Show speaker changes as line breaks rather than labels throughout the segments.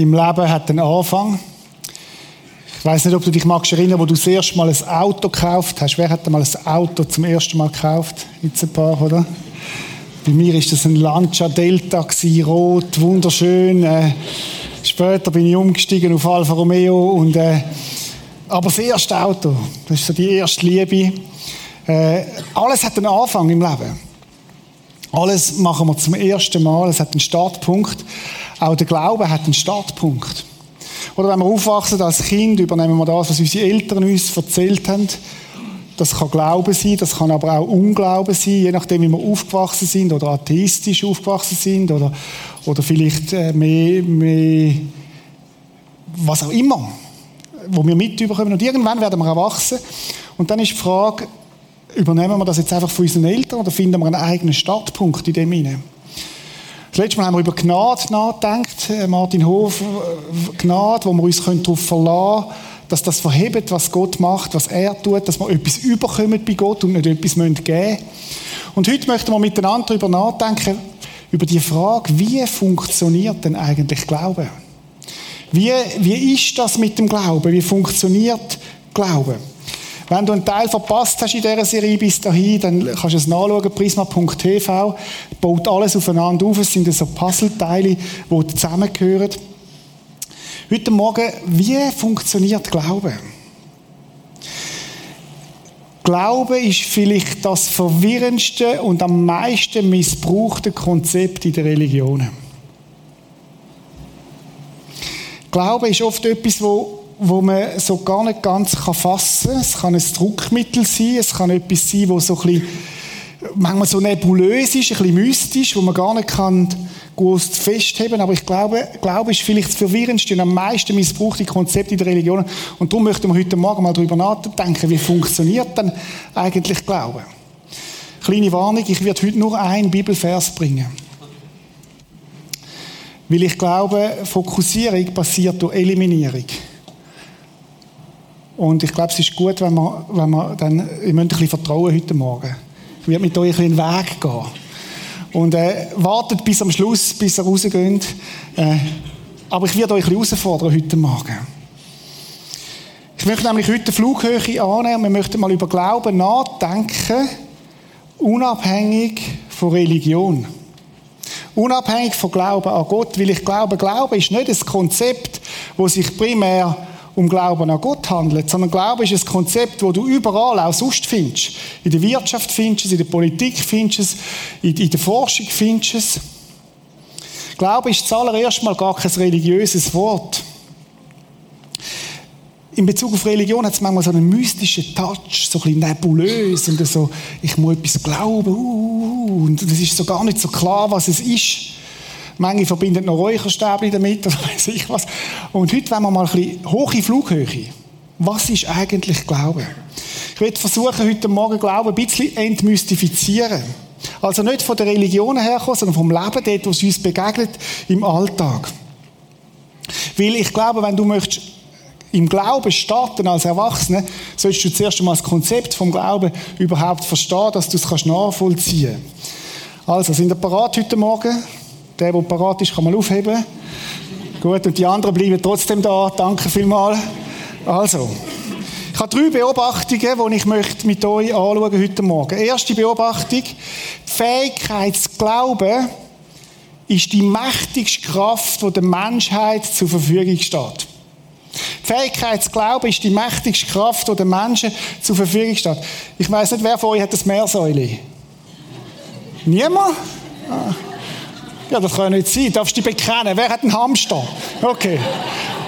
Im Leben hat einen Anfang. Ich weiß nicht, ob du dich magst erinnern, wo du das erste Mal ein Auto gekauft hast. Wer hat mal ein Auto zum ersten Mal gekauft? Jetzt ein paar, oder? Bei mir ist das ein Lancia Delta rot, wunderschön. Äh, später bin ich umgestiegen auf Alfa Romeo und äh, aber das erste Auto, das ist so die erste Liebe. Äh, alles hat einen Anfang im Leben. Alles machen wir zum ersten Mal. Es hat einen Startpunkt. Auch der Glaube hat einen Startpunkt. Oder wenn wir aufwachsen als Kind, übernehmen wir das, was unsere Eltern uns erzählt haben. Das kann Glauben sein, das kann aber auch Unglauben sein, je nachdem, wie wir aufgewachsen sind oder atheistisch aufgewachsen sind oder, oder vielleicht äh, mehr, mehr, was auch immer, wo wir mitbekommen. Und irgendwann werden wir erwachsen. Und dann ist die Frage, übernehmen wir das jetzt einfach von unseren Eltern oder finden wir einen eigenen Startpunkt in dem hinein? Das letzte Mal haben wir über Gnade nachgedacht, äh, Martin Hof, äh, Gnade, wo wir uns darauf verlassen können, dass das verhebt, was Gott macht, was er tut, dass wir etwas überkommen bei Gott und nicht etwas geben müssen. Und heute möchten wir miteinander darüber nachdenken, über die Frage, wie funktioniert denn eigentlich Glauben? Wie, wie ist das mit dem Glauben? Wie funktioniert Glauben? Wenn du einen Teil verpasst hast in dieser Serie bis dahin, dann kannst du es nachschauen, prisma.tv, baut alles aufeinander auf, es sind so Puzzleteile, die zusammengehören. Heute Morgen, wie funktioniert Glaube? Glaube ist vielleicht das verwirrendste und am meisten missbrauchte Konzept in der Religion. Glaube ist oft etwas, wo wo man so gar nicht ganz fassen kann. Es kann ein Druckmittel sein, es kann etwas sein, wo so ein bisschen, manchmal so nebulös ist, ein bisschen mystisch, wo man gar nicht kann gut festheben Aber ich glaube, Glaube ist vielleicht das verwirrendste und am meisten missbrauchte Konzept in der Religion. Und darum möchten wir heute Morgen mal darüber nachdenken, wie funktioniert denn eigentlich Glaube? Kleine Warnung, ich werde heute nur einen Bibelvers bringen. Weil ich glaube, Fokussierung passiert durch Eliminierung. Und ich glaube, es ist gut, wenn wir, wenn wir dann, ihr müsst ein bisschen vertrauen heute Morgen. Ich werde mit euch einen Weg gehen. Und äh, wartet bis am Schluss, bis ihr rausgeht. Äh, aber ich werde euch ein bisschen herausfordern heute Morgen. Ich möchte nämlich heute Flughöhe annehmen wir möchten mal über Glauben nachdenken, unabhängig von Religion. Unabhängig von Glauben an Gott, weil ich glaube, Glauben ist nicht ein Konzept, wo sich primär um Glauben an Gott handelt, sondern Glaube ist ein Konzept, wo du überall auch sonst findest. In der Wirtschaft findest du es, in der Politik findest du es, in der Forschung findest du es. Glaube ist zuallererst mal gar kein religiöses Wort. In Bezug auf Religion hat es manchmal so einen mystischen Touch, so ein bisschen nebulös und so, ich muss etwas glauben, uh, und es ist so gar nicht so klar, was es ist. Manche verbinden noch Räucherstäbchen damit oder weiß ich was. Und heute wollen wir mal ein bisschen hohe Flughöhe. Was ist eigentlich Glaube? Ich werde versuchen, heute Morgen Glauben ein bisschen entmystifizieren. Also nicht von der Religion herkommen, sondern vom Leben, dort, wo es uns begegnet, im Alltag. Weil ich glaube, wenn du möchtest im Glauben starten als Erwachsener, solltest du zuerst einmal das Konzept vom Glauben überhaupt verstehen, dass du es nachvollziehen kannst. Also, sind ihr parat heute Morgen? Der, der parat ist, kann mal aufheben. Gut, und die anderen bleiben trotzdem da. Danke vielmals. Also, ich habe drei Beobachtungen, die ich möchte mit euch anschauen heute Morgen. Erste Beobachtung. Die Fähigkeit zu glauben ist die mächtigste Kraft, die der Menschheit zur Verfügung steht. Die Fähigkeit zu glauben ist die mächtigste Kraft, die den Menschen zur Verfügung steht. Ich weiß nicht, wer von euch hat das Meersäule? Niemand? Ah. Ja, das kann nicht sein. Darfst du dich bekennen? Wer hat einen Hamster? Okay.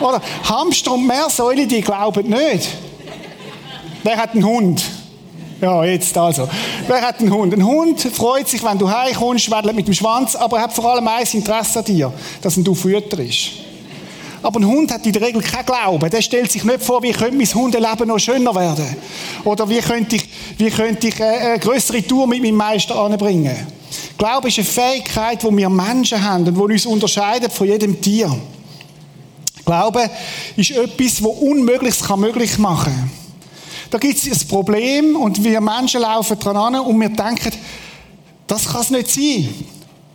Oder Hamster und Meersäule, die glauben nicht. Wer hat einen Hund? Ja, jetzt also. Wer hat einen Hund? Ein Hund freut sich, wenn du heimkommst, wedelt mit dem Schwanz, aber er hat vor allem eins Interesse an dir, dass du fütterst. Aber ein Hund hat in der Regel keinen Glauben. Der stellt sich nicht vor, wie könnte mein Hundeleben noch schöner werden. Oder wie könnte ich, wie könnte ich äh, eine größere Tour mit meinem Meister anbringen. Glaube ist eine Fähigkeit, die wir Menschen haben und die uns unterscheidet von jedem Tier. Glaube ist etwas, das Unmögliches möglich machen kann. Da gibt es ein Problem und wir Menschen laufen dran an und wir denken, das kann es nicht sein.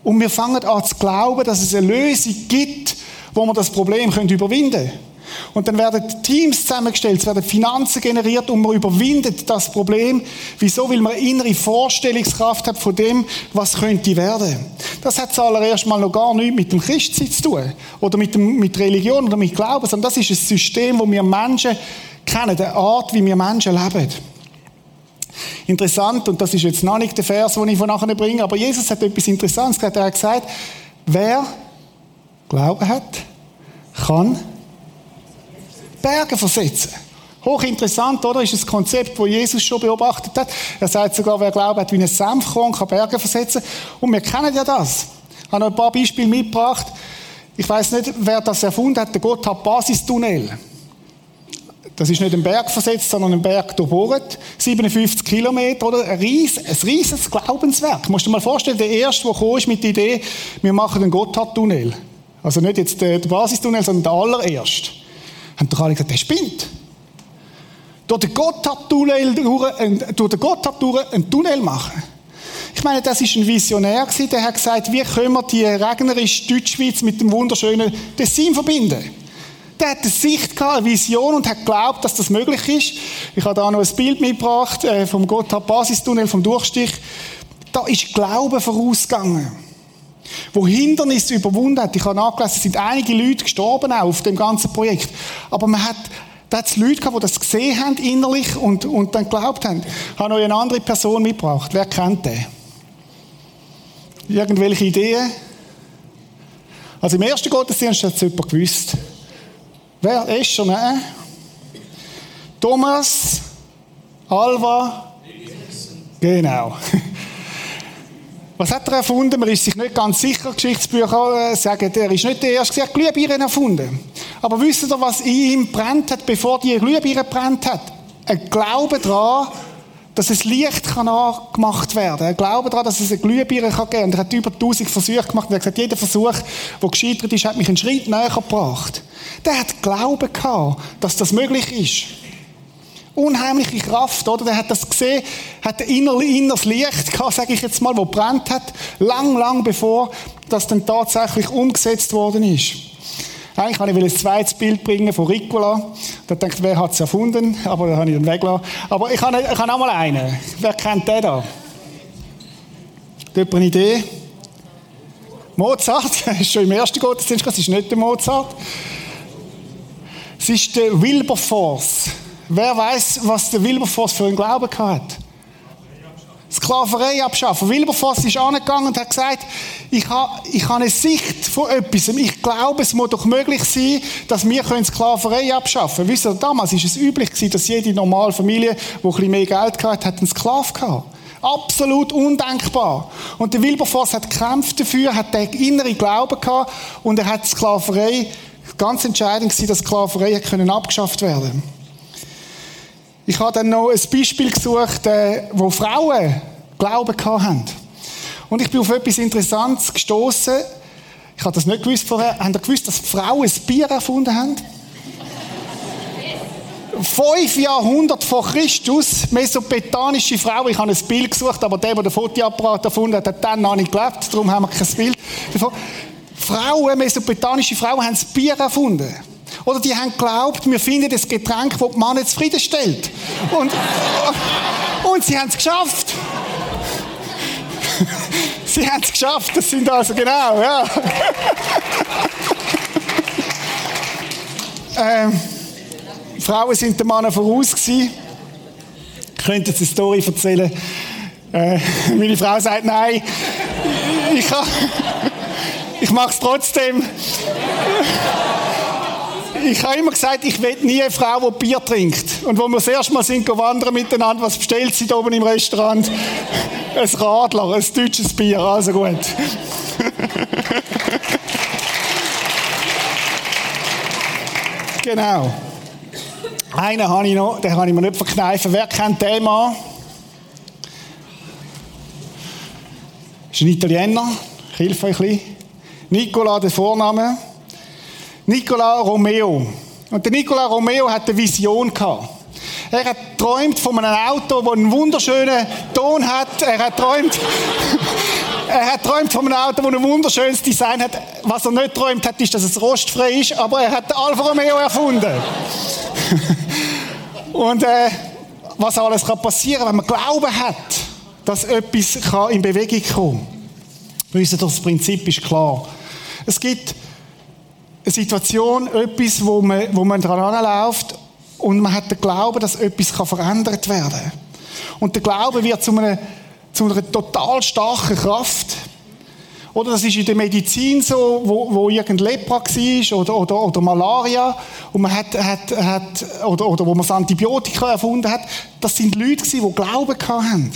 Und wir fangen an zu glauben, dass es eine Lösung gibt, wo wir das Problem können überwinden können. Und dann werden Teams zusammengestellt, es werden Finanzen generiert und man überwindet das Problem. Wieso? Weil man innere Vorstellungskraft hat von dem, was könnte werden. Das hat zuallererst mal noch gar nichts mit dem Christsein zu tun. Oder mit, dem, mit Religion oder mit Glauben, sondern das ist ein System, wo wir Menschen kennen, eine Art, wie wir Menschen leben. Interessant, und das ist jetzt noch nicht der Vers, den ich von nachher bringe, aber Jesus hat etwas Interessantes gesagt. Er hat gesagt, wer Glauben hat, kann Berge versetzen. Hochinteressant, oder? Ist ein Konzept, das Jesus schon beobachtet hat. Er sagt sogar, wer Glauben hat wie ein Senfkorn, kann Berge versetzen. Und wir kennen ja das. Ich habe noch ein paar Beispiele mitgebracht. Ich weiß nicht, wer das erfunden hat, der Gotthard Basistunnel. Das ist nicht ein Berg versetzt, sondern ein Berg durchbohrt. 57 Kilometer, oder? Ein, ries, ein riesiges Glaubenswerk. Du dir mal vorstellen, der Erste, der kam, ist mit der Idee, wir machen einen Gotthardtunnel. Also nicht jetzt der Basistunnel, sondern der allererste. Haben doch alle gesagt, der spinnt. Durch den Gotthardtunnel durch, durch den Gotthard durch einen Tunnel machen. Ich meine, das ist ein Visionär gewesen, der hat gesagt, wie können wir die regnerische Deutschschweiz mit dem wunderschönen Tessin verbinden? Der hat eine Sicht gehabt, eine Vision und hat geglaubt, dass das möglich ist. Ich habe da noch ein Bild mitgebracht äh, vom Gotthard Basistunnel, vom Durchstich. Da ist Glaube vorausgegangen. Wo Hindernisse überwunden hat. Ich habe nachgelesen, es sind einige Leute gestorben auch auf dem ganzen Projekt. Aber man hat, da hat es Leute gehabt, die das gesehen haben innerlich und, und dann geglaubt haben. Ich habe noch eine andere Person mitgebracht. Wer kennt den? Irgendwelche Ideen? Also im ersten Gottesdienst hat es jemand gewusst. Wer schon? Nein? Thomas, Alva, genau. Was hat er erfunden? Man ist sich nicht ganz sicher. Geschichtsbücher äh, sagen, er ist nicht der Erste, der Glühbirnen erfunden. Aber wisst ihr, was in ihm brennt hat, bevor die Glühbirne brennt hat? Ein Glaube daran, dass es Licht kann angemacht werden kann. Ein Glaube daran, dass es eine Glühbirne kann geben kann. Und er hat über 1000 Versuche gemacht. Und er hat gesagt, jeder Versuch, der gescheitert ist, hat mich einen Schritt näher gebracht. Der hat Glauben gehabt, dass das möglich ist. Unheimliche Kraft, oder? Der hat das gesehen, hat ein inneres Licht gehabt, sage ich jetzt mal, wo brennt hat, lang, lang bevor das dann tatsächlich umgesetzt worden ist. Eigentlich wollte ich ein zweites Bild bringen von Ricola. Da denkt, wer hat es erfunden? Aber da habe ich dann weggelassen. Aber ich habe, ich habe auch mal einen. Wer kennt den da? Hat jemand eine Idee? Mozart, ist schon im ersten Gottesdienst, das ist nicht der Mozart. Es ist der Wilberforce. Wer weiß, was der Wilberforce für einen Glauben hat? Sklaverei abschaffen. Wilberforce ist angegangen und hat gesagt, ich habe, ich habe eine Sicht von etwas. Ich glaube, es muss doch möglich sein, dass wir Sklaverei abschaffen können. Wisst ihr, damals war es üblich dass jede normale Familie, die ein bisschen mehr Geld hatte, hat einen Sklav gehabt. Absolut undenkbar. Und der Wilberforce hat gekämpft dafür, hat den inneren Glauben gehabt und er hat Sklaverei ganz entscheidend gewesen, dass Sklaverei abgeschafft werden Ich habe dann noch ein Beispiel gesucht, äh, wo Frauen Glauben haben. Und ich bin auf etwas Interessantes gestoßen. Ich habe das nicht gewusst vorher. Haben ihr gewusst, dass Frauen ein Bier erfunden haben? Fünf Jahrhunderte vor Christus, mesopetanische Frauen, ich habe ein Bild gesucht, aber der, der den Fotoapparat erfunden hat, hat dann noch nicht gelebt, darum haben wir kein Bild. Frauen, mesopetanische Frauen, haben das Bier erfunden. Oder die haben geglaubt, wir finden das Getränk, das die Männer zufriedenstellt. Und, und sie haben es geschafft. sie haben es geschafft, das sind also genau, ja. ähm, Frauen sind den Männern voraus gewesen. Ich könnte jetzt eine Story erzählen. Äh, meine Frau sagt, nein, ich kann... Ich mache es trotzdem. Ich habe immer gesagt, ich will nie eine Frau, die Bier trinkt. Und wo wir das erste Mal sind wandern miteinander, was bestellt sie da oben im Restaurant? Ein Radler, ein deutsches Bier, also gut. genau. Einen habe ich noch, den kann ich mir nicht verkneifen. Wer kennt den Mann? Ist ein Italiener. Ich helfe euch ein bisschen. Nicola, der Vorname. Nicola Romeo. Und der Nicola Romeo hat eine Vision gehabt. Er hat träumt von einem Auto, das einen wunderschönen Ton hat. Er hat träumt Er hat träumt von einem Auto, das ein wunderschönes Design hat. Was er nicht träumt hat, ist, dass es rostfrei ist, aber er hat den Alfa Romeo erfunden. Und äh, was alles kann passieren, wenn man Glauben hat, dass etwas kann in Bewegung kommen kann. Das Prinzip ist klar. Es gibt eine Situation, etwas, wo man, wo man dran läuft und man hat den Glauben, dass etwas kann verändert werden kann. Und der Glaube wird zu einer, zu einer total starken Kraft. Oder das ist in der Medizin so, wo, wo irgendein Lepra war oder, oder, oder Malaria und man hat, hat, hat, oder, oder wo man das Antibiotika erfunden hat. Das sind Leute die Glauben hatten.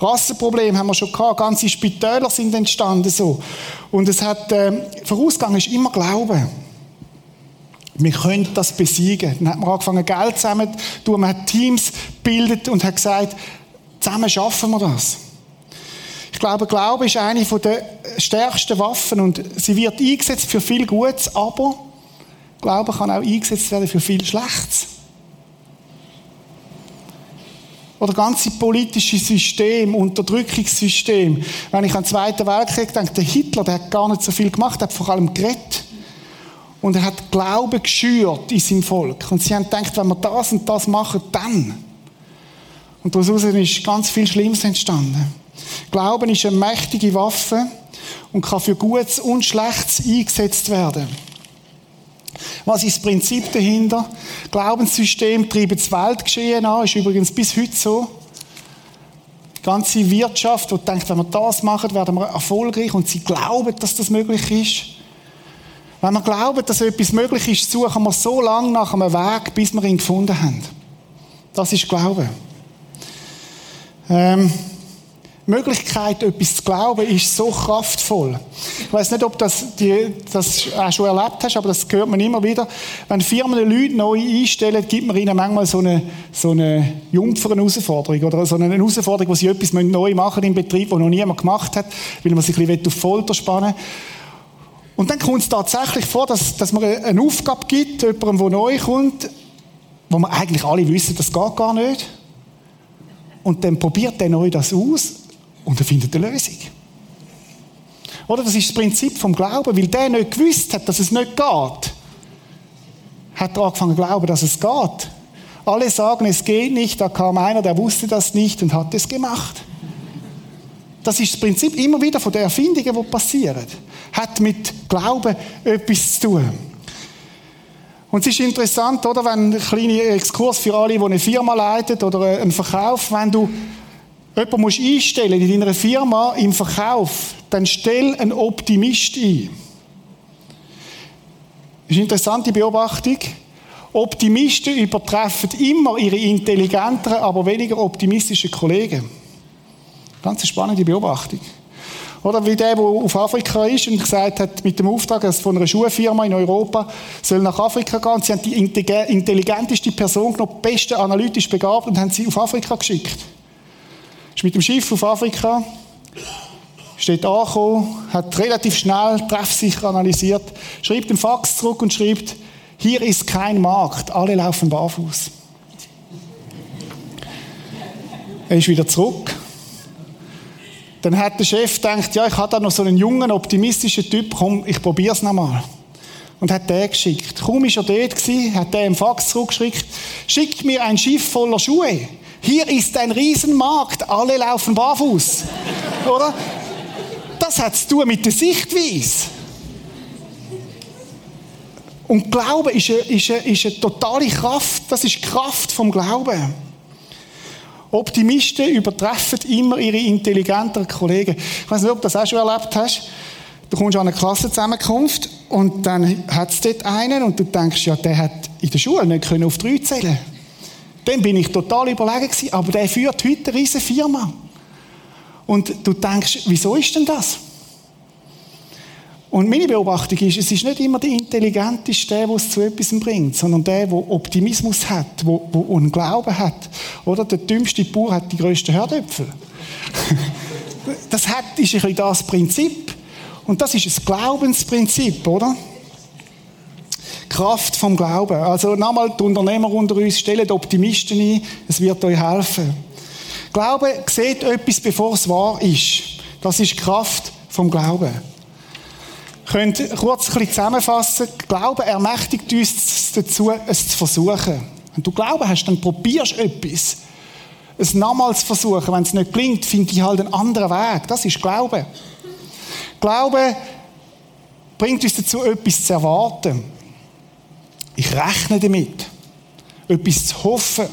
Rassenprobleme haben wir schon gehabt, ganze Spitäler sind entstanden so. Und es hat, äh, Vorausgang ist immer Glauben. Wir können das besiegen. Dann hat man angefangen, Geld zusammen zu tun. Man hat Teams gebildet und hat gesagt, zusammen schaffen wir das. Ich glaube, Glaube ist eine der stärksten Waffen und sie wird eingesetzt für viel Gutes, aber Glaube kann auch eingesetzt werden für viel Schlechtes. Oder ganze politische System, Unterdrückungssystem. Wenn ich an den Zweiten Weltkrieg denke, der Hitler, der hat gar nicht so viel gemacht, hat vor allem geredet. Und er hat Glauben geschürt in seinem Volk. Und sie haben gedacht, wenn wir das und das machen, dann. Und daraus ist ganz viel Schlimmes entstanden. Glauben ist eine mächtige Waffe und kann für Gutes und Schlechtes eingesetzt werden. Was ist das Prinzip dahinter? Glaubenssystem treiben das Weltgeschehen an, ist übrigens bis heute so. Die ganze Wirtschaft, die denkt, wenn wir das machen, werden wir erfolgreich und sie glauben, dass das möglich ist. Wenn wir glauben, dass etwas möglich ist, suchen wir so lange nach einem Weg, bis wir ihn gefunden haben. Das ist Glauben. Ähm, Möglichkeit, etwas zu glauben, ist so kraftvoll. Ich weiß nicht, ob das, die, das auch schon erlebt hast, aber das hört man immer wieder. Wenn Firmen Leute neu einstellen, gibt man ihnen manchmal so eine, so eine Jungfern-Herausforderung oder so eine Herausforderung, wo sie etwas neu machen im Betrieb, das noch niemand gemacht hat, weil man sich ein bisschen auf Folter spannen will. Und dann kommt es tatsächlich vor, dass, dass man eine Aufgabe gibt, jemandem, der neu kommt, wo man eigentlich alle wissen, das geht gar nicht. Und dann probiert der neu das aus und er findet eine Lösung. Oder das ist das Prinzip vom Glauben, weil der nicht gewusst hat, dass es nicht geht, hat er angefangen zu glauben, dass es geht. Alle sagen, es geht nicht, da kam einer, der wusste das nicht und hat es gemacht. Das ist das Prinzip immer wieder von den Erfindungen, die passieren. Hat mit Glauben etwas zu tun. Und es ist interessant, oder, wenn ein kleiner Exkurs für alle, die eine Firma leiten oder einen Verkauf, wenn du jemanden musst einstellen in deiner Firma im Verkauf, dann stell einen Optimist ein. Das ist eine interessante Beobachtung. Optimisten übertreffen immer ihre intelligenteren, aber weniger optimistischen Kollegen. Ganz spannende Beobachtung. Oder wie der, der auf Afrika ist und gesagt hat, mit dem Auftrag dass von einer Schuhfirma in Europa soll nach Afrika gehen. Sie haben die intelligenteste Person genommen, beste analytisch begabt und haben sie auf Afrika geschickt. Ist mit dem Schiff auf Afrika, steht angekommen, hat relativ schnell treffsicher analysiert, schreibt den Fax zurück und schreibt, hier ist kein Markt, alle laufen barfuß. Er ist wieder zurück dann hat der Chef gedacht, ja, ich habe da noch so einen jungen, optimistischen Typ, komm, ich probiere es nochmal. Und hat den geschickt. Kaum war er dort gewesen, hat der im Fax zurückgeschickt, schickt mir ein Schiff voller Schuhe. Hier ist ein Riesenmarkt, alle laufen barfuß. Oder? Das hat zu tun mit der Sichtweise. Und Glaube ist eine, ist, eine, ist eine totale Kraft. Das ist die Kraft vom Glauben. Optimisten übertreffen immer ihre intelligenteren Kollegen. Ich weiß nicht, ob du das auch schon erlebt hast. Du kommst an eine Klassenzusammenkunft und dann hat es dort einen und du denkst, ja, der hat in der Schule nicht können auf drei zählen Dann bin ich total überlegen gewesen, aber der führt heute eine riesige Firma. Und du denkst, wieso ist denn das? Und meine Beobachtung ist, es ist nicht immer der Intelligenteste, der, der es zu etwas bringt, sondern der, der Optimismus hat, der, der einen Glauben hat. Oder der dümmste Bauer hat die grössten Herdöpfel. das hat, ist ein bisschen das Prinzip. Und das ist ein Glaubensprinzip, oder? Kraft vom Glauben. Also nochmal, die Unternehmer unter uns, stellen Optimisten ein, es wird euch helfen. Glaube sieht etwas, bevor es wahr ist. Das ist Kraft vom Glauben. Könnt kurz ein bisschen zusammenfassen. Glauben ermächtigt uns dazu, es zu versuchen. Wenn du Glauben hast, dann probierst du etwas. Es nochmals versuchen. Wenn es nicht gelingt, finde ich halt einen anderen Weg. Das ist Glauben. Glaube bringt uns dazu, etwas zu erwarten. Ich rechne damit. Etwas zu hoffen.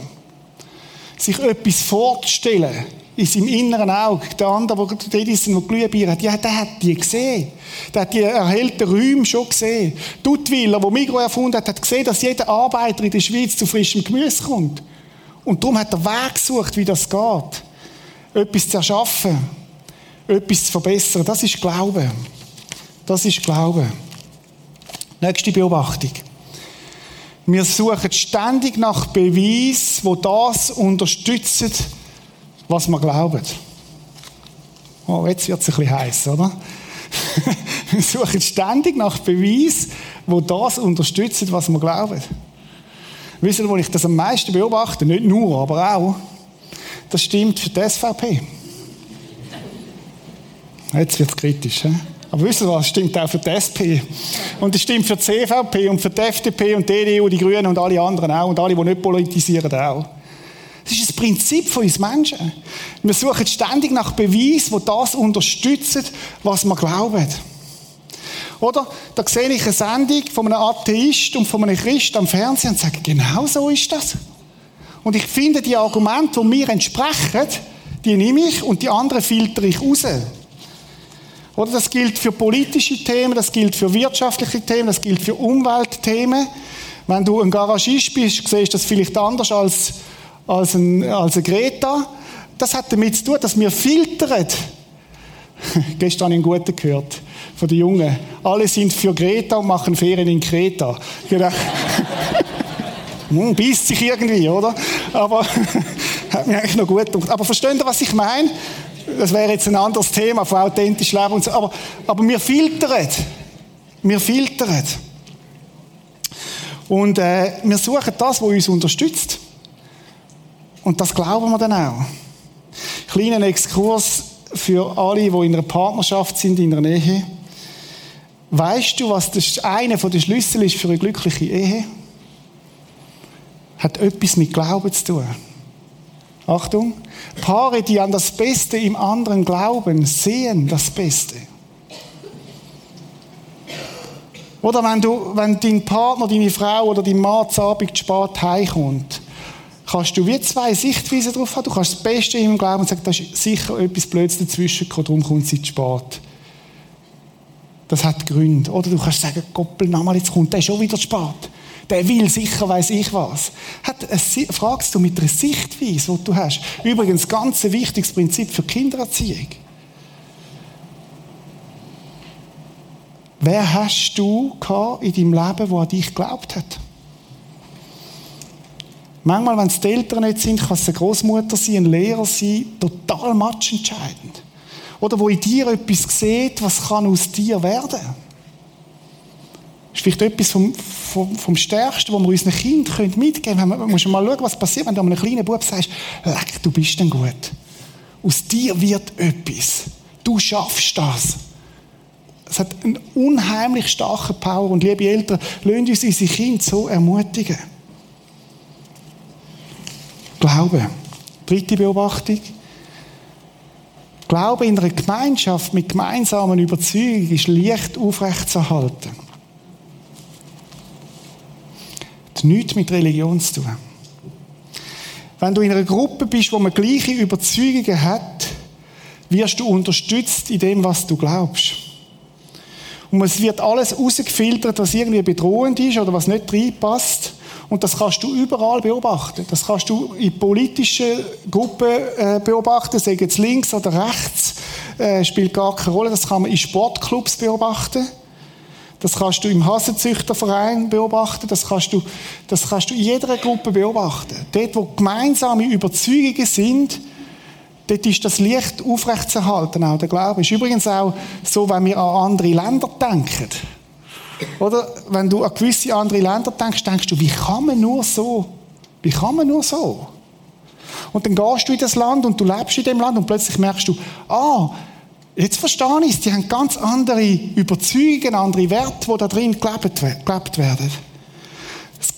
Sich etwas vorzustellen. In seinem inneren Auge. Der andere, der dort ist, der Glühbirne hat, ja, der hat die gesehen. Der hat die erhellten Räume schon gesehen. Duttwiller, der Migro erfunden hat, hat gesehen, dass jeder Arbeiter in der Schweiz zu frischem Gemüse kommt. Und darum hat er Weg gesucht, wie das geht. Etwas zu erschaffen. Etwas zu verbessern. Das ist Glaube. Das ist Glaube. Nächste Beobachtung. Wir suchen ständig nach Beweis, wo das unterstützt, was wir glauben. Oh, jetzt wird es ein bisschen heiß, oder? wir suchen ständig nach Beweis, wo das unterstützt, was wir glauben. Wisst ihr, wo ich das am meisten beobachte? Nicht nur, aber auch. Das stimmt für die SVP. Jetzt wird es kritisch. He? Aber wisst ihr was? Stimmt auch für die SP. Und das stimmt für die CVP und für die FDP und die EDU, die Grünen und alle anderen auch. Und alle, die nicht politisieren, auch. Das ist das Prinzip von uns Menschen. Wir suchen ständig nach Beweis, wo das unterstützt, was wir glauben. Oder? Da sehe ich eine Sendung von einem Atheist und von einem Christ am Fernsehen und sage, genau so ist das. Und ich finde die Argumente, die mir entsprechen, die nehme ich und die anderen filtere ich raus. Oder das gilt für politische Themen, das gilt für wirtschaftliche Themen, das gilt für Umweltthemen. Wenn du ein Garagist bist, siehst du das vielleicht anders als, als, ein, als eine Greta. Das hat damit zu tun, dass wir filtern. Gestern einen guten gehört von den Jungen. Alle sind für Greta und machen Ferien in Kreta. Genau. hm, beißt sich irgendwie, oder? Aber hat mir eigentlich noch gut gedacht. Aber versteht ihr, was ich meine? Das wäre jetzt ein anderes Thema von authentisch Leben und so. Aber, aber wir filtern. Wir filtern. Und äh, wir suchen das, was uns unterstützt. Und das glauben wir dann auch. Kleiner Exkurs für alle, die in einer Partnerschaft sind, in einer Ehe. Weißt du, was das einer der Schlüssel ist für eine glückliche Ehe? Hat etwas mit Glauben zu tun. Achtung, Paare, die an das Beste im anderen glauben, sehen das Beste. Oder wenn, du, wenn dein Partner, deine Frau oder dein Mann zu Abend spät heimkommt, kannst du wie zwei Sichtweisen drauf haben. Du kannst das Beste im Glauben und sagen, da ist sicher etwas Blödes dazwischen gekommen, darum kommt sie zu spät. Das hat Gründe. Oder du kannst sagen, Goppel, nochmal, jetzt kommt der schon wieder zu spät. Der will sicher, weiß ich was. Hat eine, fragst du mit einer Sichtweise, die du hast. Übrigens, ganz ein wichtiges Prinzip für Kindererziehung. Wer hast du in deinem Leben, der an dich geglaubt hat? Manchmal, wenn es die Eltern nicht sind, kann es eine Großmutter sein, ein Lehrer sein, total matchentscheidend. Oder wo in dir etwas sieht, was kann aus dir werden. Das ist vielleicht etwas vom, vom, vom Stärksten, was wir unseren Kindern mitgeben können. Man muss mal schauen, was passiert, wenn du einem kleinen Bub sagst, leck, du bist denn gut. Aus dir wird etwas. Du schaffst das. Es hat einen unheimlich starken Power. Und liebe Eltern, lasst uns unsere Kinder so ermutigen. Glaube. Dritte Beobachtung. Glaube in einer Gemeinschaft mit gemeinsamen Überzeugungen ist leicht aufrechtzuerhalten. Hat nichts mit Religion zu tun. Wenn du in einer Gruppe bist, wo man gleiche Überzeugungen hat, wirst du unterstützt in dem, was du glaubst. Und es wird alles rausgefiltert, was irgendwie bedrohend ist oder was nicht reinpasst. Und das kannst du überall beobachten. Das kannst du in politischen Gruppen äh, beobachten, sei jetzt links oder rechts, äh, spielt gar keine Rolle. Das kann man in Sportclubs beobachten. Das kannst du im Hasenzüchterverein beobachten. Das kannst du, das kannst du in jeder Gruppe beobachten. Dort, wo gemeinsame Überzeugungen sind, dort ist das Licht aufrechtzuerhalten, auch der Glaube. Ist übrigens auch so, wenn wir an andere Länder denken. Oder? Wenn du an gewisse andere Länder denkst, denkst du, wie kann man nur so? Wie kann man nur so? Und dann gehst du in das Land und du lebst in dem Land und plötzlich merkst du, ah, Jetzt verstehe ich es, die haben ganz andere Überzeugungen, andere Werte, die da drin gelebt, werden.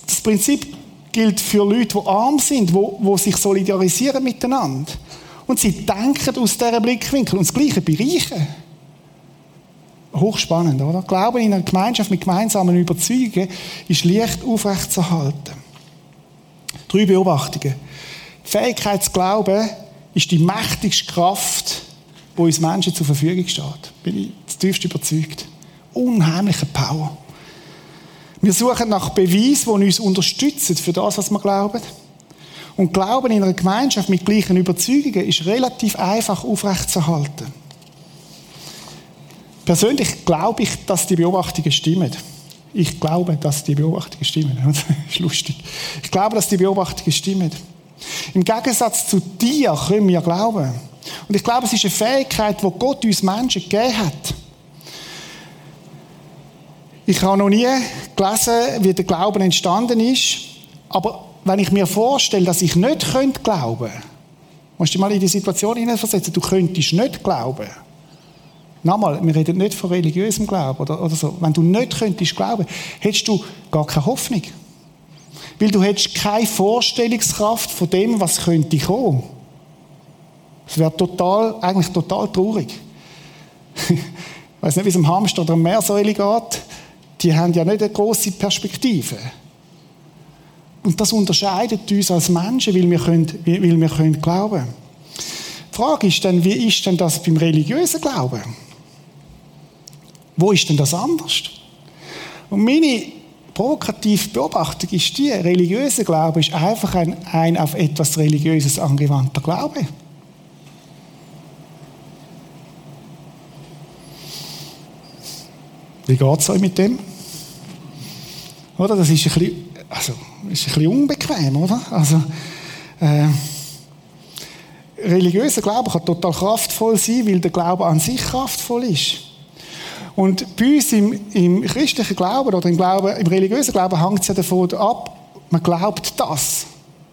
Das Prinzip gilt für Leute, die arm sind, die, die sich solidarisieren miteinander. Und sie denken aus diesem Blickwinkel. Und das Gleiche bei Reichen. Hochspannend, oder? Glauben in einer Gemeinschaft mit gemeinsamen Überzeugungen ist leicht aufrechtzuerhalten. Drei Beobachtungen. Die Fähigkeit zu glauben ist die mächtigste Kraft, die uns Menschen zur Verfügung steht. Bin ich zutiefst überzeugt. Unheimliche Power. Wir suchen nach Beweisen, die uns unterstützen für das, was wir glauben. Und Glauben in einer Gemeinschaft mit gleichen Überzeugungen ist relativ einfach aufrechtzuerhalten. Persönlich glaube ich, dass die Beobachtungen stimmen. Ich glaube, dass die Beobachtungen stimmen. Das ist lustig. Ich glaube, dass die Beobachtungen stimmen. Im Gegensatz zu dir können wir glauben. Und ich glaube, es ist eine Fähigkeit, die Gott uns Menschen gegeben hat. Ich habe noch nie gelesen, wie der Glauben entstanden ist, aber wenn ich mir vorstelle, dass ich nicht könnte glauben, musst du dich mal in die Situation hineinversetzen, du könntest nicht glauben. Nochmal, wir reden nicht von religiösem Glauben oder, oder so. Wenn du nicht könntest glauben, hättest du gar keine Hoffnung. Weil du hättest keine Vorstellungskraft von dem, was könnte kommen. Es wäre total, eigentlich total traurig. ich weiß nicht, wie es einem Hamster oder einem Meersäule geht. Die haben ja nicht eine große Perspektive. Und das unterscheidet uns als Menschen, weil wir, können, weil wir können glauben Die Frage ist dann, wie ist denn das beim religiösen Glauben? Wo ist denn das anders? Und meine provokative Beobachtung ist die, religiöser Glaube ist einfach ein, ein auf etwas Religiöses angewandter Glaube. Wie geht es euch mit dem? Oder? Das ist ein bisschen also, ist ein bisschen unbequem, oder? Also, äh, religiöser Glaube kann total kraftvoll sein, weil der Glaube an sich kraftvoll ist. Und bei uns im, im christlichen Glauben oder im, Glauben, im religiösen Glauben hängt es ja davon ab, man glaubt das.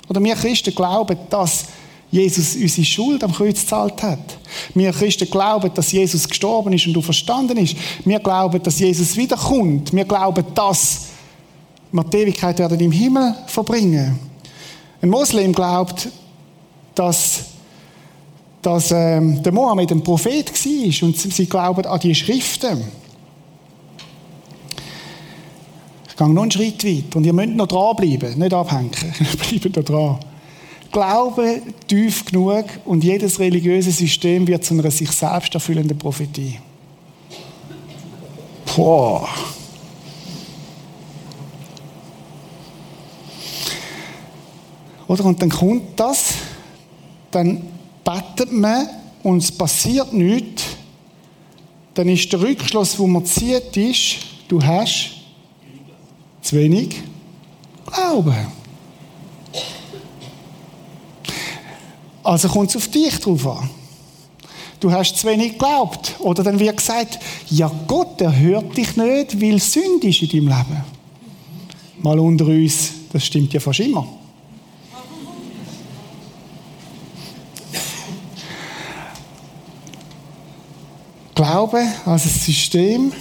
Oder wir Christen glauben, dass Jesus unsere Schuld am Kreuz gezahlt hat. Wir Christen glauben, dass Jesus gestorben ist und verstanden ist. Wir glauben, dass Jesus wiederkommt. Wir glauben, dass wir die Ewigkeit werden im Himmel verbringen. Ein Moslem glaubt, dass, dass ähm, der Mohammed ein Prophet war und sie glauben an die Schriften. Ich gehe noch einen Schritt weiter und ihr müsst noch dranbleiben, nicht abhängen. Bleibt da dran. Glaube tief genug und jedes religiöse System wird zu einer sich selbst erfüllenden Prophetie. Boah. Oder? Und dann kommt das, dann betet man und es passiert nichts. Dann ist der Rückschluss, wo man zieht, ist, du hast zu wenig Glauben. Also kommt es auf dich drauf an. Du hast zu wenig geglaubt. Oder dann wird gesagt, ja Gott, er hört dich nicht, weil Sünde ist in deinem Leben. Mal unter uns, das stimmt ja fast immer. Glaube als ein System.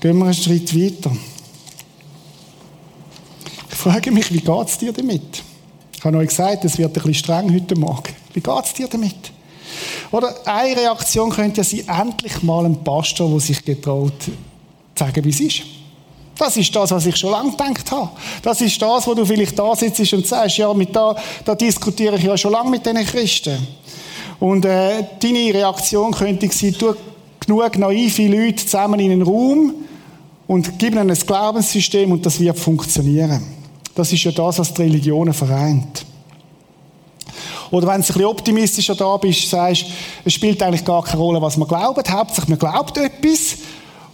Gehen wir einen Schritt weiter. Ich frage mich, wie geht es dir damit? Ich habe euch gesagt, es wird ein bisschen streng heute Morgen. Wie geht es dir damit? Oder eine Reaktion könnte ja sein, endlich mal ein Pastor, der sich getraut, zu sagen, wie es ist. Das ist das, was ich schon lange gedacht habe. Das ist das, wo du vielleicht da sitzt und sagst, ja, mit da, da diskutiere ich ja schon lange mit diesen Christen. Und äh, deine Reaktion könnte sein, du genug naive Leute zusammen in einen Raum und gib ihnen ein Glaubenssystem und das wird funktionieren. Das ist ja das, was die Religionen vereint. Oder wenn du ein bisschen optimistischer da bist, sagst, es spielt eigentlich gar keine Rolle, was man glaubt. Hauptsache, man glaubt etwas.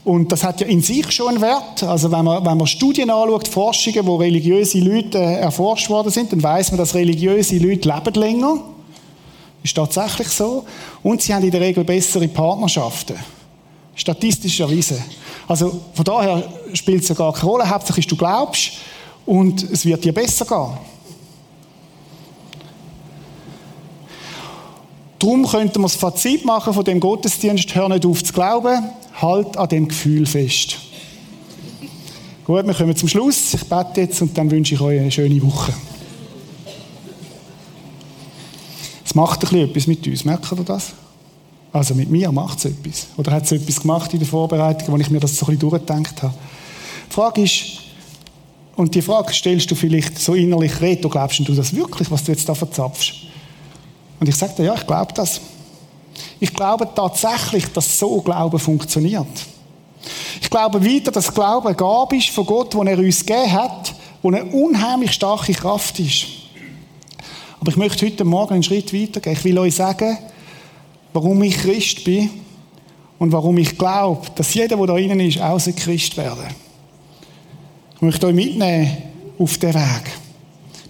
Und das hat ja in sich schon einen Wert. Also wenn man, wenn man Studien anschaut, Forschungen, wo religiöse Leute äh, erforscht worden sind, dann weiß man, dass religiöse Leute leben länger. Ist tatsächlich so. Und sie haben in der Regel bessere Partnerschaften. Statistisch erwiesen. Also von daher spielt es ja gar keine Rolle. Hauptsächlich du glaubst und es wird dir besser gehen. Darum könnten wir das Fazit machen von dem Gottesdienst, hör nicht auf zu glauben, halt an dem Gefühl fest. Gut, wir kommen zum Schluss. Ich bete jetzt und dann wünsche ich euch eine schöne Woche. Es macht ein bisschen etwas mit uns, merkt ihr das? Also mit mir macht es etwas. Oder hat es etwas gemacht in der Vorbereitung, wo ich mir das so ein bisschen durchgedacht habe? Die Frage ist, und die Frage stellst du vielleicht so innerlich, Reto, glaubst du das wirklich, was du jetzt da verzapfst? Und ich dir, ja, ich glaube das. Ich glaube tatsächlich, dass so Glauben funktioniert. Ich glaube weiter, dass Glauben eine Gabe ist von Gott, die er uns gegeben hat, wo eine unheimlich starke Kraft ist. Aber ich möchte heute Morgen einen Schritt weitergehen. Ich will euch sagen, warum ich Christ bin und warum ich glaube, dass jeder, der da drinnen ist, auch Christ werden Ich möchte euch mitnehmen auf den Weg.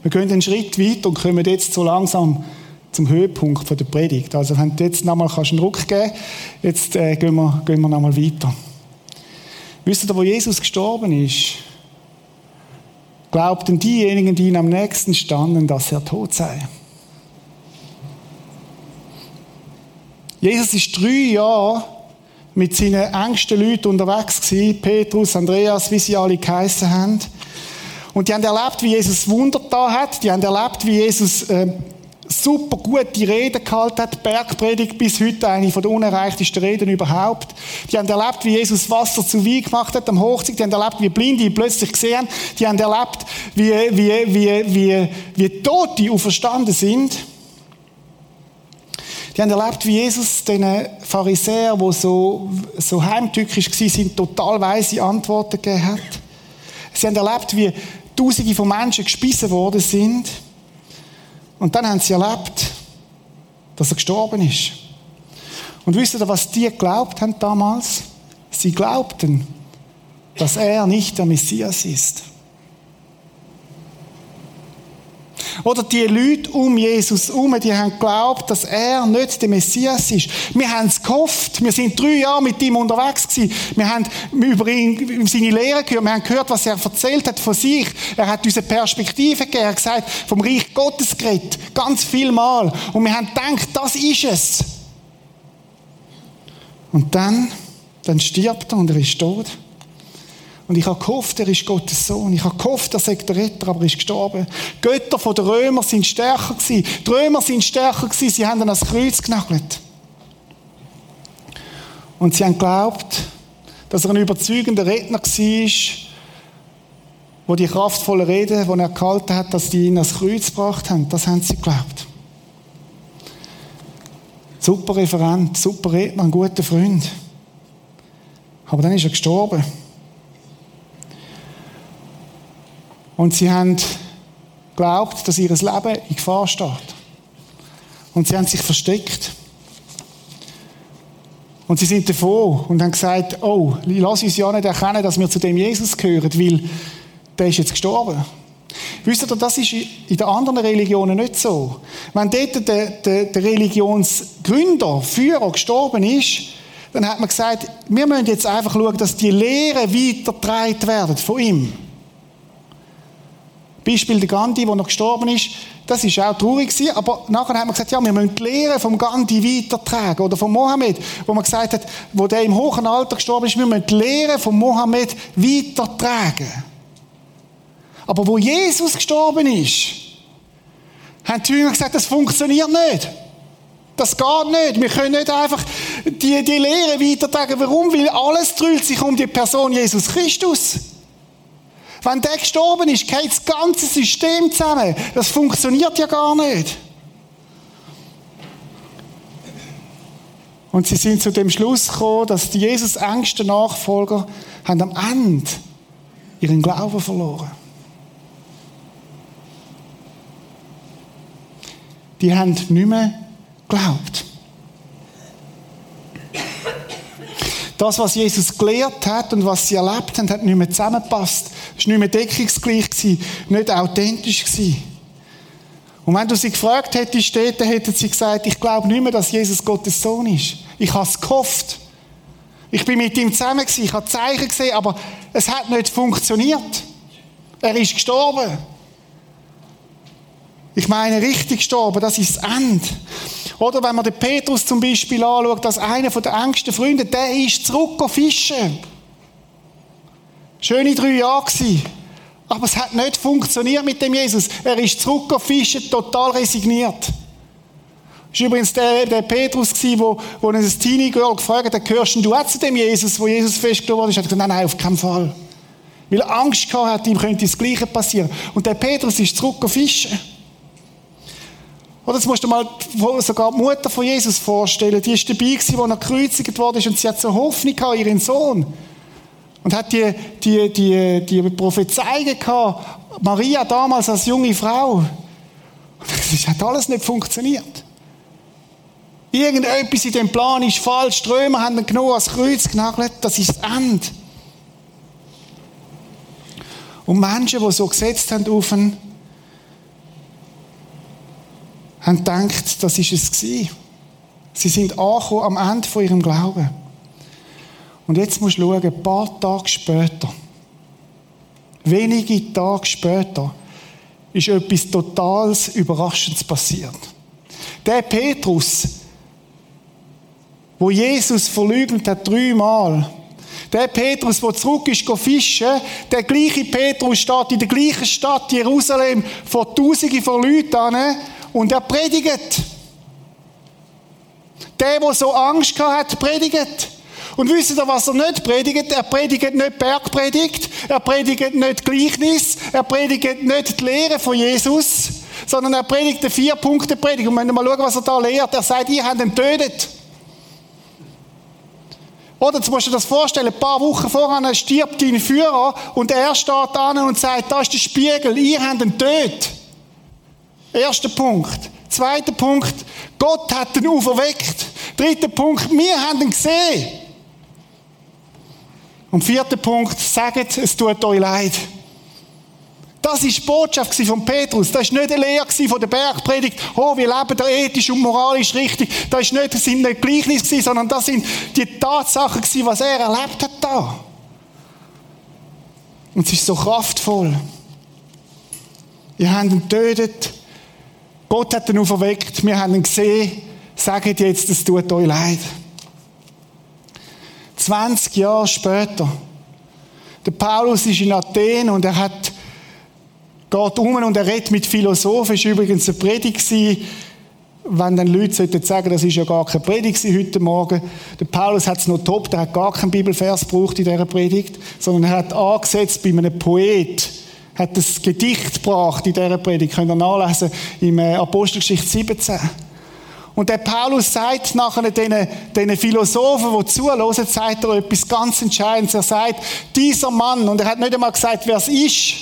Wir gehen einen Schritt weiter und kommen jetzt so langsam zum Höhepunkt der Predigt. Also wenn du jetzt nochmal einen Ruck geben jetzt äh, gehen wir, gehen wir nochmal weiter. Wisst ihr, wo Jesus gestorben ist, glaubten diejenigen, die ihm am nächsten standen, dass er tot sei. Jesus ist drei Jahre mit seinen engsten Leuten unterwegs gewesen, Petrus, Andreas, wie sie alle geheissen haben. Und die haben erlebt, wie Jesus Wunder da hat. Die haben erlebt, wie Jesus äh, super gute Reden gehalten hat. Bergpredigt bis heute eine von der unerreichtesten Reden überhaupt. Die haben erlebt, wie Jesus Wasser zu Wein gemacht hat am Hochzeit. Die haben erlebt, wie Blinde plötzlich gesehen Die haben erlebt, wie, wie, wie, wie, wie Tote auferstanden sind. Die haben erlebt, wie Jesus den Pharisäern, die so, so heimtückisch waren, total weise Antworten gegeben hat. Sie haben erlebt, wie Tausende von Menschen gespissen worden sind. Und dann haben sie erlebt, dass er gestorben ist. Und wisst ihr, was die geglaubt haben damals? Sie glaubten, dass er nicht der Messias ist. Oder die Leute um Jesus herum, die haben geglaubt, dass er nicht der Messias ist. Wir haben es gehofft. Wir sind drei Jahre mit ihm unterwegs gewesen. Wir haben über ihn, seine Lehre gehört. Wir haben gehört, was er erzählt hat von sich. Er hat uns eine Perspektive gegeben. Er hat gesagt, vom Reich Gottes geredet. Ganz viel Mal. Und wir haben gedacht, das ist es. Und dann, dann stirbt er und er ist tot. Und ich habe gehofft, er ist Gottes Sohn. Ich habe gehofft, er sei der Retter, aber er ist gestorben. Die Götter der Römer sind stärker gewesen. Die Römer sind stärker gewesen. Sie haben ihn ans Kreuz genagelt. Und sie haben geglaubt, dass er ein überzeugender Redner war, wo die kraftvolle Rede, die er gehalten hat, dass die ihn ans Kreuz gebracht haben. Das haben sie geglaubt. Super Referent, super Redner, ein guter Freund. Aber dann ist er gestorben. Und sie haben geglaubt, dass ihr Leben in Gefahr steht. Und sie haben sich versteckt. Und sie sind davor und haben gesagt, oh, lass uns ja nicht erkennen, dass wir zu dem Jesus gehören, weil der ist jetzt gestorben. Wisst ihr, das ist in den anderen Religionen nicht so. Wenn dort der, der, der Religionsgründer, Führer gestorben ist, dann hat man gesagt, wir müssen jetzt einfach schauen, dass die Lehren weitergetragen werden von ihm. Beispiel der Gandhi, wo noch gestorben ist, das ist auch traurig gewesen, aber nachher hat man gesagt, ja, wir müssen die Lehre vom Gandhi weitertragen. Oder von Mohammed, wo man gesagt hat, wo der im hohen Alter gestorben ist, wir müssen die Lehre von Mohammed weitertragen. Aber wo Jesus gestorben ist, haben die Jünger gesagt, das funktioniert nicht. Das geht nicht. Wir können nicht einfach die, die Lehre weitertragen. Warum? Weil alles dreht sich um die Person Jesus Christus. Wenn der gestorben ist, geht das ganze System zusammen. Das funktioniert ja gar nicht. Und sie sind zu dem Schluss gekommen, dass die Jesus engsten Nachfolger haben am Ende ihren Glauben verloren. Die haben nicht mehr geglaubt. Das, was Jesus gelehrt hat und was sie erlebt haben, hat nicht mehr zusammengepasst. Es war nicht mehr deckungsgleich, nicht authentisch. Und wenn du sie gefragt hättest, dann hätten sie gesagt, ich glaube nicht mehr, dass Jesus Gottes Sohn ist. Ich habe es gehofft. Ich bin mit ihm zusammen ich habe Zeichen gesehen, aber es hat nicht funktioniert. Er ist gestorben. Ich meine, richtig gestorben, das ist das Ende. Oder wenn man den Petrus zum Beispiel anschaut, als einer der engsten Freunde, der ist zurück fischen. Schöne drei Jahre gewesen. Aber es hat nicht funktioniert mit dem Jesus. Er ist zurück fischen, total resigniert. Das war übrigens der, der Petrus, der wo, wo ein Teenie Girl gefragt hat, gehörst du auch zu dem Jesus, wo Jesus festgenommen wurde? Er hat gesagt, nein, nein, auf keinen Fall. Weil er Angst gehabt hat, ihm könnte das Gleiche passieren. Und der Petrus ist zurück fischen. Oder das musst du mal sogar die Mutter von Jesus vorstellen. Die ist dabei gewesen, wo er gekreuzigt wurde und sie hat so Hoffnung gehabt, ihren Sohn. Und hat die, die, die, die Prophezeiung gehabt, Maria damals als junge Frau. Es hat alles nicht funktioniert. Irgendetwas in dem Plan ist falsch. Die haben ihn genommen als Kreuz genagelt. Das ist das Ende. Und Menschen, die so gesetzt haben auf ihn, haben gedacht, das ist es gewesen. Sie sind angekommen am Ende von ihrem Glauben. Und jetzt musst du schauen, ein paar Tage später, wenige Tage später, ist etwas total Überraschendes passiert. Der Petrus, wo Jesus verleugnet hat dreimal, der Petrus, der zurück ist fischen, der gleiche Petrus steht in der gleichen Stadt Jerusalem vor Tausenden von Leuten an und er predigt. Der, der so Angst hat, predigt. Und wisst ihr, was er nicht predigt? Er predigt nicht Bergpredigt, er predigt nicht Gleichnis, er predigt nicht die Lehre von Jesus, sondern er predigt eine Vier-Punkte-Predigt. Und wenn wir mal schauen, was er da lehrt, er sagt, ihr habt ihn getötet. Oder, jetzt musst du dir das vorstellen, ein paar Wochen voran stirbt dein Führer und er steht an und sagt, da ist der Spiegel, ihr habt ihn getötet. Erster Punkt. Zweiter Punkt, Gott hat ihn auferweckt. Dritter Punkt, wir haben ihn gesehen. Und vierter Punkt, sagt, es tut euch leid. Das war die Botschaft von Petrus. Das war nicht eine Lehre von der Bergpredigt. Oh, wir leben da ethisch und moralisch richtig. Das, ist nicht, nicht Gleichnisse, sondern das sind die Tatsachen was er erlebt hat da. Und es ist so kraftvoll. Ihr habt ihn getötet. Gott hat ihn auferweckt. Wir haben ihn gesehen. Sagt jetzt, es tut euch leid. 20 Jahre später. Der Paulus ist in Athen und er hat, geht um und er redet mit Philosophen. War übrigens eine Predigt, wenn dann Leute sagen, das ist ja gar keine Predigt heute Morgen. Der Paulus hat es noch top, der hat gar keinen Bibelvers gebraucht in dieser Predigt, sondern er hat angesetzt bei einem Poet, hat das Gedicht gebracht in dieser Predigt. Könnt ihr nachlesen im äh, Apostelgeschichte 17. Und der Paulus sagt nachher den, den Philosophen, die zuhören, sagt er etwas ganz Entscheidendes. Er sagt, dieser Mann, und er hat nicht einmal gesagt, wer es ist,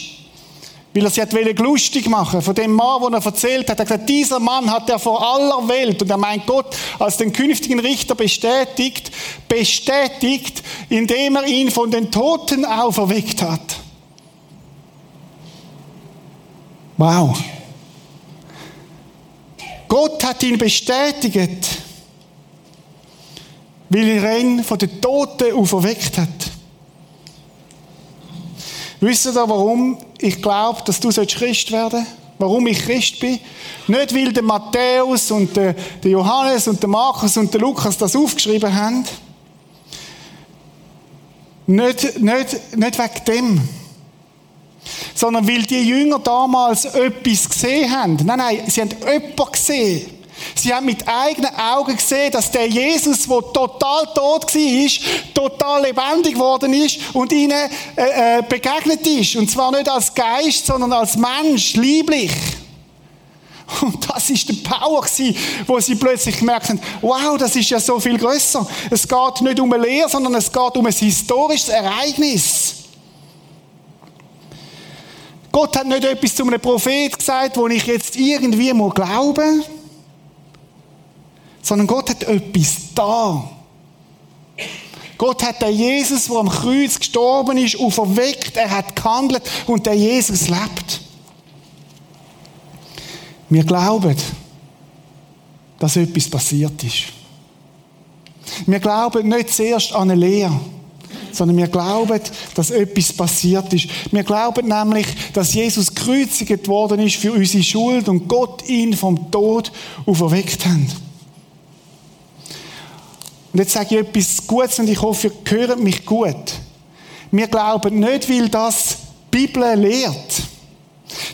weil er sich lustig machen von dem Mann, den er erzählt hat. Er hat gesagt, dieser Mann hat er vor aller Welt, und er meint Gott als den künftigen Richter bestätigt, bestätigt, indem er ihn von den Toten auferweckt hat. Wow. Gott hat ihn bestätigt, weil er ihn von den Toten auferweckt hat. Wisst ihr warum ich glaube, dass du Christ werden sollst? Warum ich Christ bin? Nicht, weil der Matthäus und der, Johannes und der Markus und der Lukas das aufgeschrieben haben. Nicht, nicht, nicht wegen dem sondern weil die Jünger damals etwas gesehen haben. Nein, nein, sie haben jemanden gesehen. Sie haben mit eigenen Augen gesehen, dass der Jesus, der total tot war, total lebendig geworden ist und ihnen äh, äh, begegnet ist. Und zwar nicht als Geist, sondern als Mensch, lieblich. Und das ist der Power wo sie plötzlich gemerkt haben, wow, das ist ja so viel größer. Es geht nicht um eine Lehre, sondern es geht um ein historisches Ereignis. Gott hat nicht etwas zu einem Prophet gesagt, wo ich jetzt irgendwie muss glauben, sondern Gott hat etwas da. Gott hat den Jesus, der am Kreuz gestorben ist, auferweckt, er hat gehandelt und der Jesus lebt. Wir glauben, dass etwas passiert ist. Wir glauben nicht zuerst an eine Lehre sondern wir glauben, dass etwas passiert ist. Wir glauben nämlich, dass Jesus gekreuzigt worden ist für unsere Schuld und Gott ihn vom Tod auferweckt hat. Und jetzt sage ich etwas Gutes und ich hoffe, ihr hört mich gut. Wir glauben nicht, weil das die Bibel lehrt.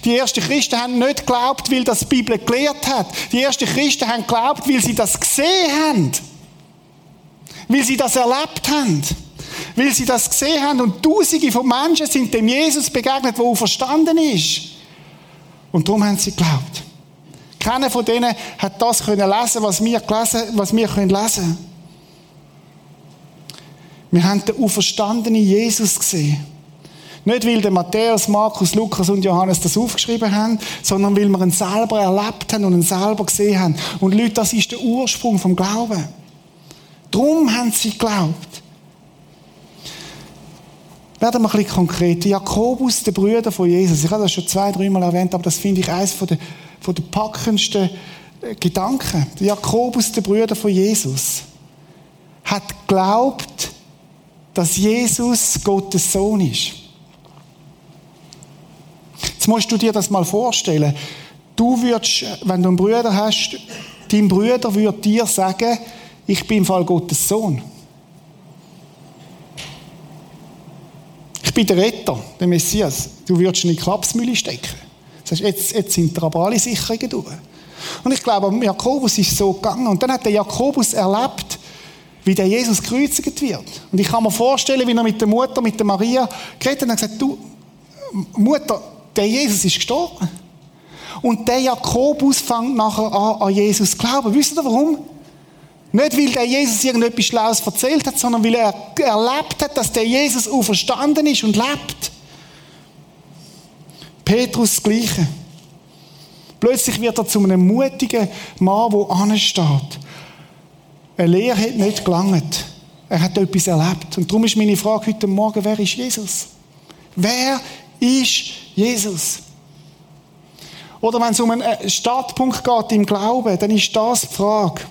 Die ersten Christen haben nicht geglaubt, weil das die Bibel gelehrt hat. Die ersten Christen haben geglaubt, weil sie das gesehen haben. Weil sie das erlebt haben. Weil sie das gesehen haben und Tausende von Menschen sind dem Jesus begegnet, der verstanden ist. Und darum haben sie geglaubt. Keiner von denen hat das können lesen, was wir gelesen, was wir können lesen. Wir haben den auferstandenen Jesus gesehen. Nicht, weil der Matthäus, Markus, Lukas und Johannes das aufgeschrieben haben, sondern weil wir ihn selber erlebt haben und ihn selber gesehen haben. Und Leute, das ist der Ursprung vom Glauben. Darum haben sie geglaubt. Werden wir ein bisschen konkret. Jakobus, der Brüder von Jesus. Ich habe das schon zwei, dreimal erwähnt, aber das finde ich eines von der, von der packendsten äh, Gedanken. Jakobus, der Brüder von Jesus, hat geglaubt, dass Jesus Gottes Sohn ist. Jetzt musst du dir das mal vorstellen. Du würdest, wenn du einen Bruder hast, dein Bruder würde dir sagen, ich bin im Fall Gottes Sohn. Bin der Retter, der Messias. Du würdest in die Klapsmühle stecken. Heißt, jetzt, jetzt sind aber alle Sicherungen durch. Und ich glaube, Jakobus ist so gegangen. Und dann hat der Jakobus erlebt, wie der Jesus gekreuzigt wird. Und ich kann mir vorstellen, wie er mit der Mutter, mit der Maria geredet hat und gesagt, du, Mutter, der Jesus ist gestorben. Und der Jakobus fängt nachher an, an Jesus zu glauben. Wisst ihr warum? Nicht, weil der Jesus irgendetwas Schlaues erzählt hat, sondern weil er erlebt hat, dass der Jesus auferstanden ist und lebt. Petrus das Gleiche. Plötzlich wird er zu einem mutigen Mann, der ansteht. Eine Lehre hat nicht gelangt. Er hat etwas erlebt. Und darum ist meine Frage heute Morgen, wer ist Jesus? Wer ist Jesus? Oder wenn es um einen Startpunkt geht im Glauben, dann ist das die Frage.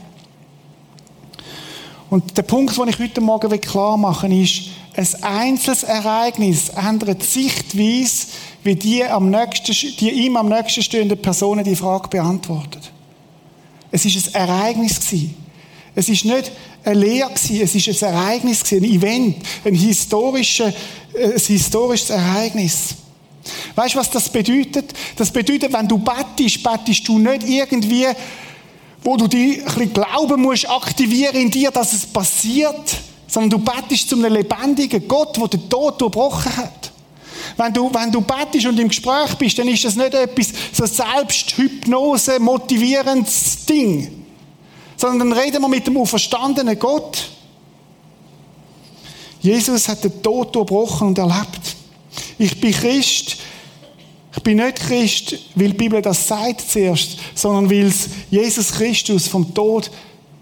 Und der Punkt, den ich heute Morgen klar machen will, ist, ein einzelnes Ereignis ändert die Sichtweise, wie die, am nächsten, die ihm am nächsten stehenden Personen die Frage beantwortet. Es ist ein Ereignis gewesen. Es ist nicht eine Lehre gewesen, es ist ein Ereignis gewesen, ein Event, ein, historische, äh, ein historisches Ereignis. Weißt du, was das bedeutet? Das bedeutet, wenn du bettest, bettest du nicht irgendwie, wo du die ein bisschen Glauben musst aktivieren in dir, dass es passiert, sondern du bettest zu einem lebendigen Gott, der den Tod durchbrochen hat. Wenn du, wenn du bettest und im Gespräch bist, dann ist das nicht etwas so Selbsthypnose motivierendes Ding sondern dann reden wir mit dem auferstandenen Gott. Jesus hat den Tod durchbrochen und erlebt. Ich bin Christ. Ich bin nicht Christ, weil die Bibel das sagt zuerst, sondern weil es Jesus Christus vom Tod,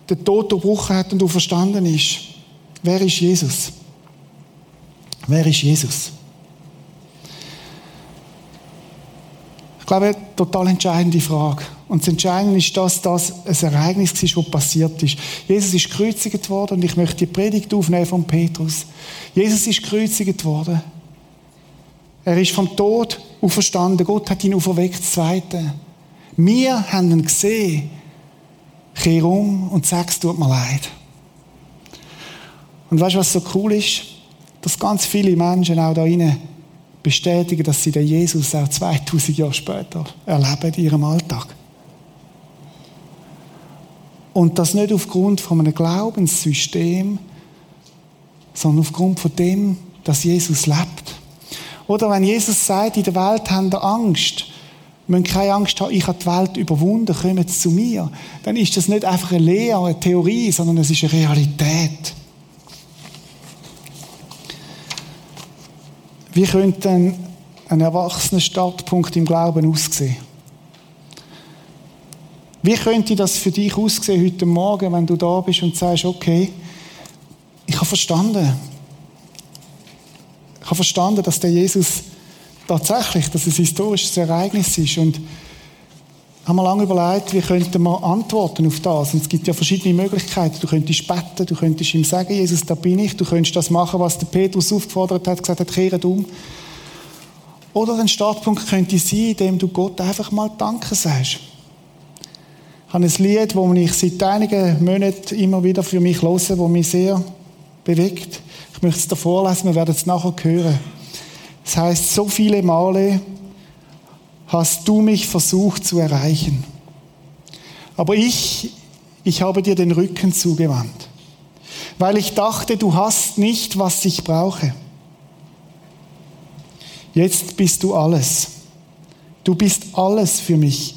den Tod durchbrochen hat und auferstanden ist. Wer ist Jesus? Wer ist Jesus? Ich glaube, eine total entscheidende Frage. Und das Entscheidende ist, dass das ein Ereignis ist, das passiert ist. Jesus ist gekreuzigt worden und ich möchte die Predigt aufnehmen von Petrus. Jesus ist gekreuzigt worden. Er ist vom Tod auferstanden. Gott hat ihn auferweckt, Zweite. Wir haben ihn gesehen. Kehr um und sag, es tut mir leid. Und weißt du, was so cool ist? Dass ganz viele Menschen auch da drinnen bestätigen, dass sie den Jesus auch 2000 Jahre später erleben in ihrem Alltag. Und das nicht aufgrund von einem Glaubenssystem, sondern aufgrund von dem, dass Jesus lebt. Oder wenn Jesus sagt, in der Welt haben wir Angst, wir müssen keine Angst haben, ich habe die Welt überwunden, kommen zu mir. Dann ist das nicht einfach eine Lehre, eine Theorie, sondern es ist eine Realität. Wie könnte ein, ein erwachsener Startpunkt im Glauben aussehen? Wie könnte das für dich aussehen heute Morgen, wenn du da bist und sagst, okay, ich habe verstanden. Ich habe verstanden, dass der Jesus tatsächlich, dass es ein historisches Ereignis ist und haben wir lange überlegt, wie könnten wir antworten auf das. Und es gibt ja verschiedene Möglichkeiten. Du könntest beten, du könntest ihm sagen, Jesus, da bin ich. Du könntest das machen, was der Petrus aufgefordert hat, gesagt hat, kehret um. Oder ein Startpunkt könnte sein, indem du Gott einfach mal Danke sagst. habe ein Lied, das ich seit einigen Monaten immer wieder für mich höre, das mich sehr bewegt. Möchte es dir vorlesen, wir werden es nachher hören. Es heißt, so viele Male hast du mich versucht zu erreichen. Aber ich, ich habe dir den Rücken zugewandt, weil ich dachte, du hast nicht, was ich brauche. Jetzt bist du alles. Du bist alles für mich.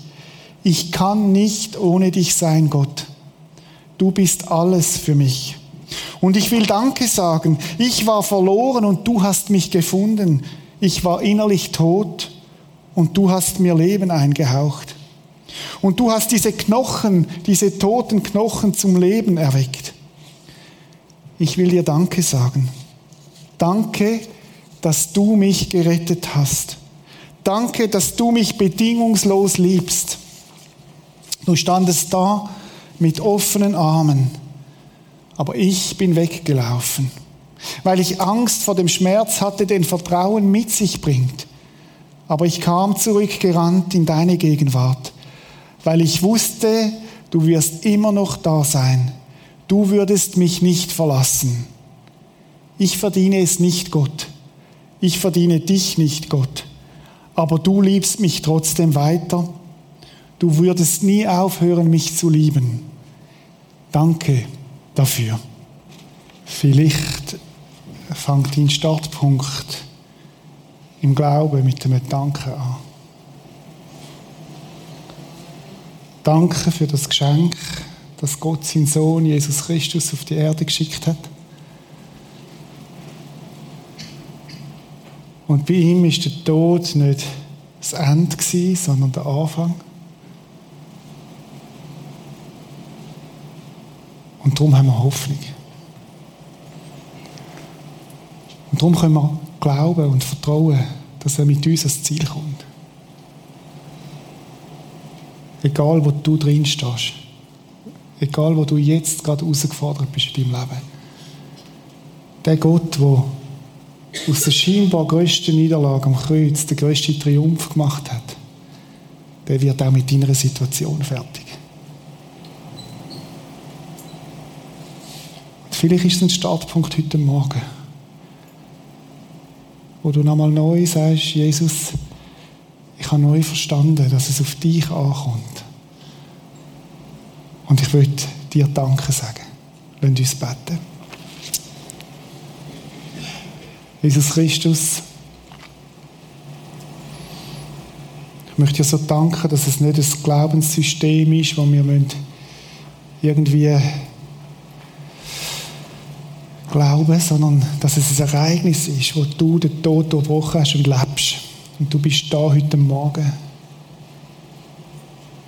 Ich kann nicht ohne dich sein, Gott. Du bist alles für mich. Und ich will Danke sagen. Ich war verloren und du hast mich gefunden. Ich war innerlich tot und du hast mir Leben eingehaucht. Und du hast diese Knochen, diese toten Knochen zum Leben erweckt. Ich will dir Danke sagen. Danke, dass du mich gerettet hast. Danke, dass du mich bedingungslos liebst. Du standest da mit offenen Armen, aber ich bin weggelaufen, weil ich Angst vor dem Schmerz hatte, den Vertrauen mit sich bringt. Aber ich kam zurückgerannt in deine Gegenwart, weil ich wusste, du wirst immer noch da sein. Du würdest mich nicht verlassen. Ich verdiene es nicht, Gott. Ich verdiene dich nicht, Gott. Aber du liebst mich trotzdem weiter. Du würdest nie aufhören, mich zu lieben. Danke dafür. Vielleicht fängt dein Startpunkt im Glauben mit einem Danke an. Danke für das Geschenk, dass Gott seinen Sohn Jesus Christus auf die Erde geschickt hat. Und bei ihm ist der Tod nicht das Ende sondern der Anfang. Und darum haben wir Hoffnung. Und darum können wir glauben und vertrauen, dass er mit uns ans Ziel kommt. Egal, wo du drin stehst. Egal, wo du jetzt gerade herausgefordert bist in deinem Leben. Der Gott, der aus der scheinbar grössten Niederlage am Kreuz den grössten Triumph gemacht hat, der wird auch mit deiner Situation fertig. Vielleicht ist es ein Startpunkt heute Morgen wo du nochmal neu sagst, Jesus, ich habe neu verstanden, dass es auf dich ankommt. Und ich will dir Danke sagen. Lass uns beten. Jesus Christus, ich möchte dir so danken, dass es nicht ein Glaubenssystem ist, wo wir irgendwie Glauben, sondern dass es ein Ereignis ist, wo du den Tod durchbrochen hast und lebst. Und du bist da heute Morgen.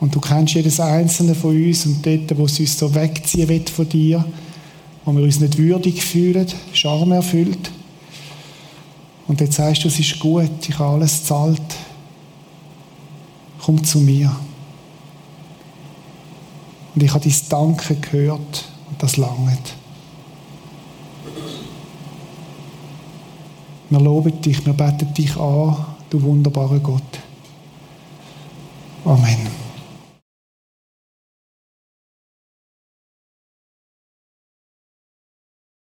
Und du kennst jedes einzelne von uns und dort, wo es uns so wegziehen wird von dir, wo wir uns nicht würdig fühlen, Scham erfüllt. Und jetzt sagst du, es ist gut, ich habe alles zahlt. Komm zu mir. Und ich habe dein Danke gehört und das langt. Wir loben dich, wir beten dich an, du wunderbarer Gott. Amen.